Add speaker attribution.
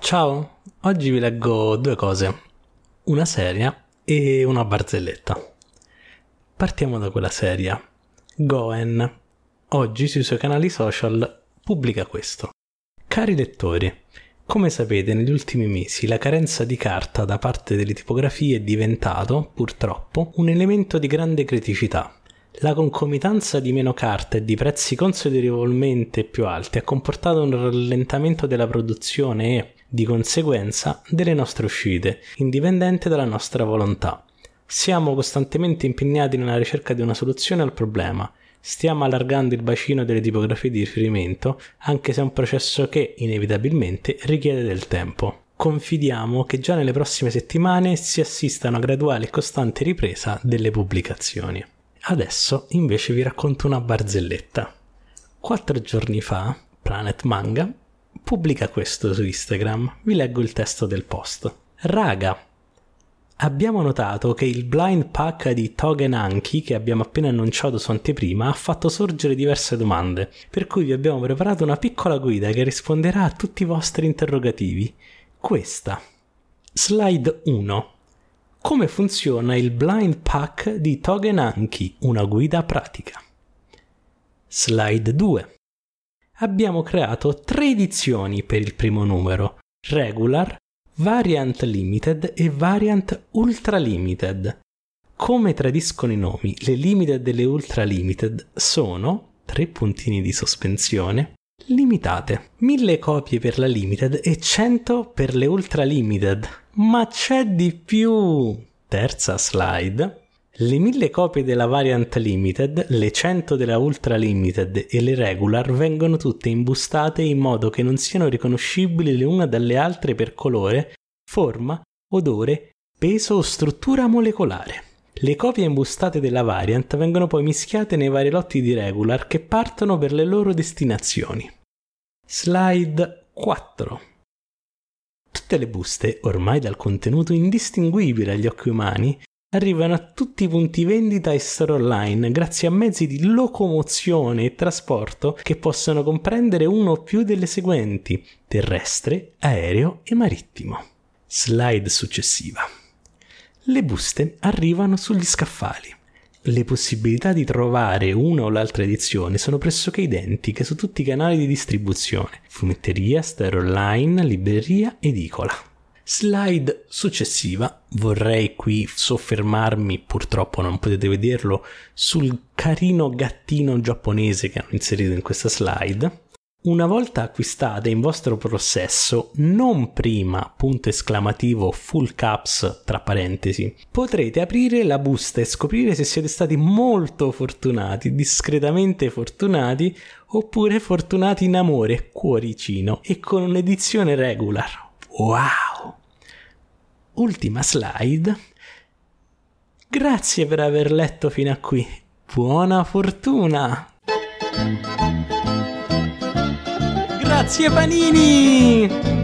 Speaker 1: Ciao, oggi vi leggo due cose, una seria e una barzelletta. Partiamo da quella seria. Goen, oggi sui suoi canali social, pubblica questo. Cari lettori, come sapete negli ultimi mesi la carenza di carta da parte delle tipografie è diventato, purtroppo, un elemento di grande criticità la concomitanza di meno carte e di prezzi considerevolmente più alti ha comportato un rallentamento della produzione e, di conseguenza, delle nostre uscite, indipendente dalla nostra volontà. Siamo costantemente impegnati nella ricerca di una soluzione al problema. Stiamo allargando il bacino delle tipografie di riferimento, anche se è un processo che, inevitabilmente, richiede del tempo. Confidiamo che già nelle prossime settimane si assista a una graduale e costante ripresa delle pubblicazioni. Adesso invece vi racconto una barzelletta. Quattro giorni fa, Planet Manga pubblica questo su Instagram. Vi leggo il testo del post. Raga, abbiamo notato che il blind pack di Togen Anki che abbiamo appena annunciato su anteprima ha fatto sorgere diverse domande, per cui vi abbiamo preparato una piccola guida che risponderà a tutti i vostri interrogativi. Questa. Slide 1. Come funziona il blind pack di Togen Anki, una guida pratica. Slide 2. Abbiamo creato tre edizioni per il primo numero, regular, variant limited e variant ultra limited. Come tradiscono i nomi, le limited e le ultra limited sono, tre puntini di sospensione, limitate. 1000 copie per la limited e 100 per le ultra limited. Ma c'è di più! Terza slide. Le 1000 copie della variant limited, le 100 della ultra limited e le regular vengono tutte imbustate in modo che non siano riconoscibili le una dalle altre per colore, forma, odore, peso o struttura molecolare. Le copie imbustate della variant vengono poi mischiate nei vari lotti di regular che partono per le loro destinazioni. Slide 4. Tutte le buste, ormai dal contenuto indistinguibile agli occhi umani, arrivano a tutti i punti vendita e store online grazie a mezzi di locomozione e trasporto che possono comprendere uno o più delle seguenti terrestre, aereo e marittimo. Slide successiva. Le buste arrivano sugli scaffali le possibilità di trovare una o l'altra edizione sono pressoché identiche su tutti i canali di distribuzione: fumetteria, stereo online, libreria, edicola. Slide successiva. Vorrei qui soffermarmi, purtroppo non potete vederlo, sul carino gattino giapponese che hanno inserito in questa slide una volta acquistate in vostro possesso, non prima, punto esclamativo, full caps, tra parentesi, potrete aprire la busta e scoprire se siete stati molto fortunati, discretamente fortunati, oppure fortunati in amore, cuoricino, e con un'edizione regular. Wow! Ultima slide. Grazie per aver letto fino a qui. Buona fortuna! Grazie Panini!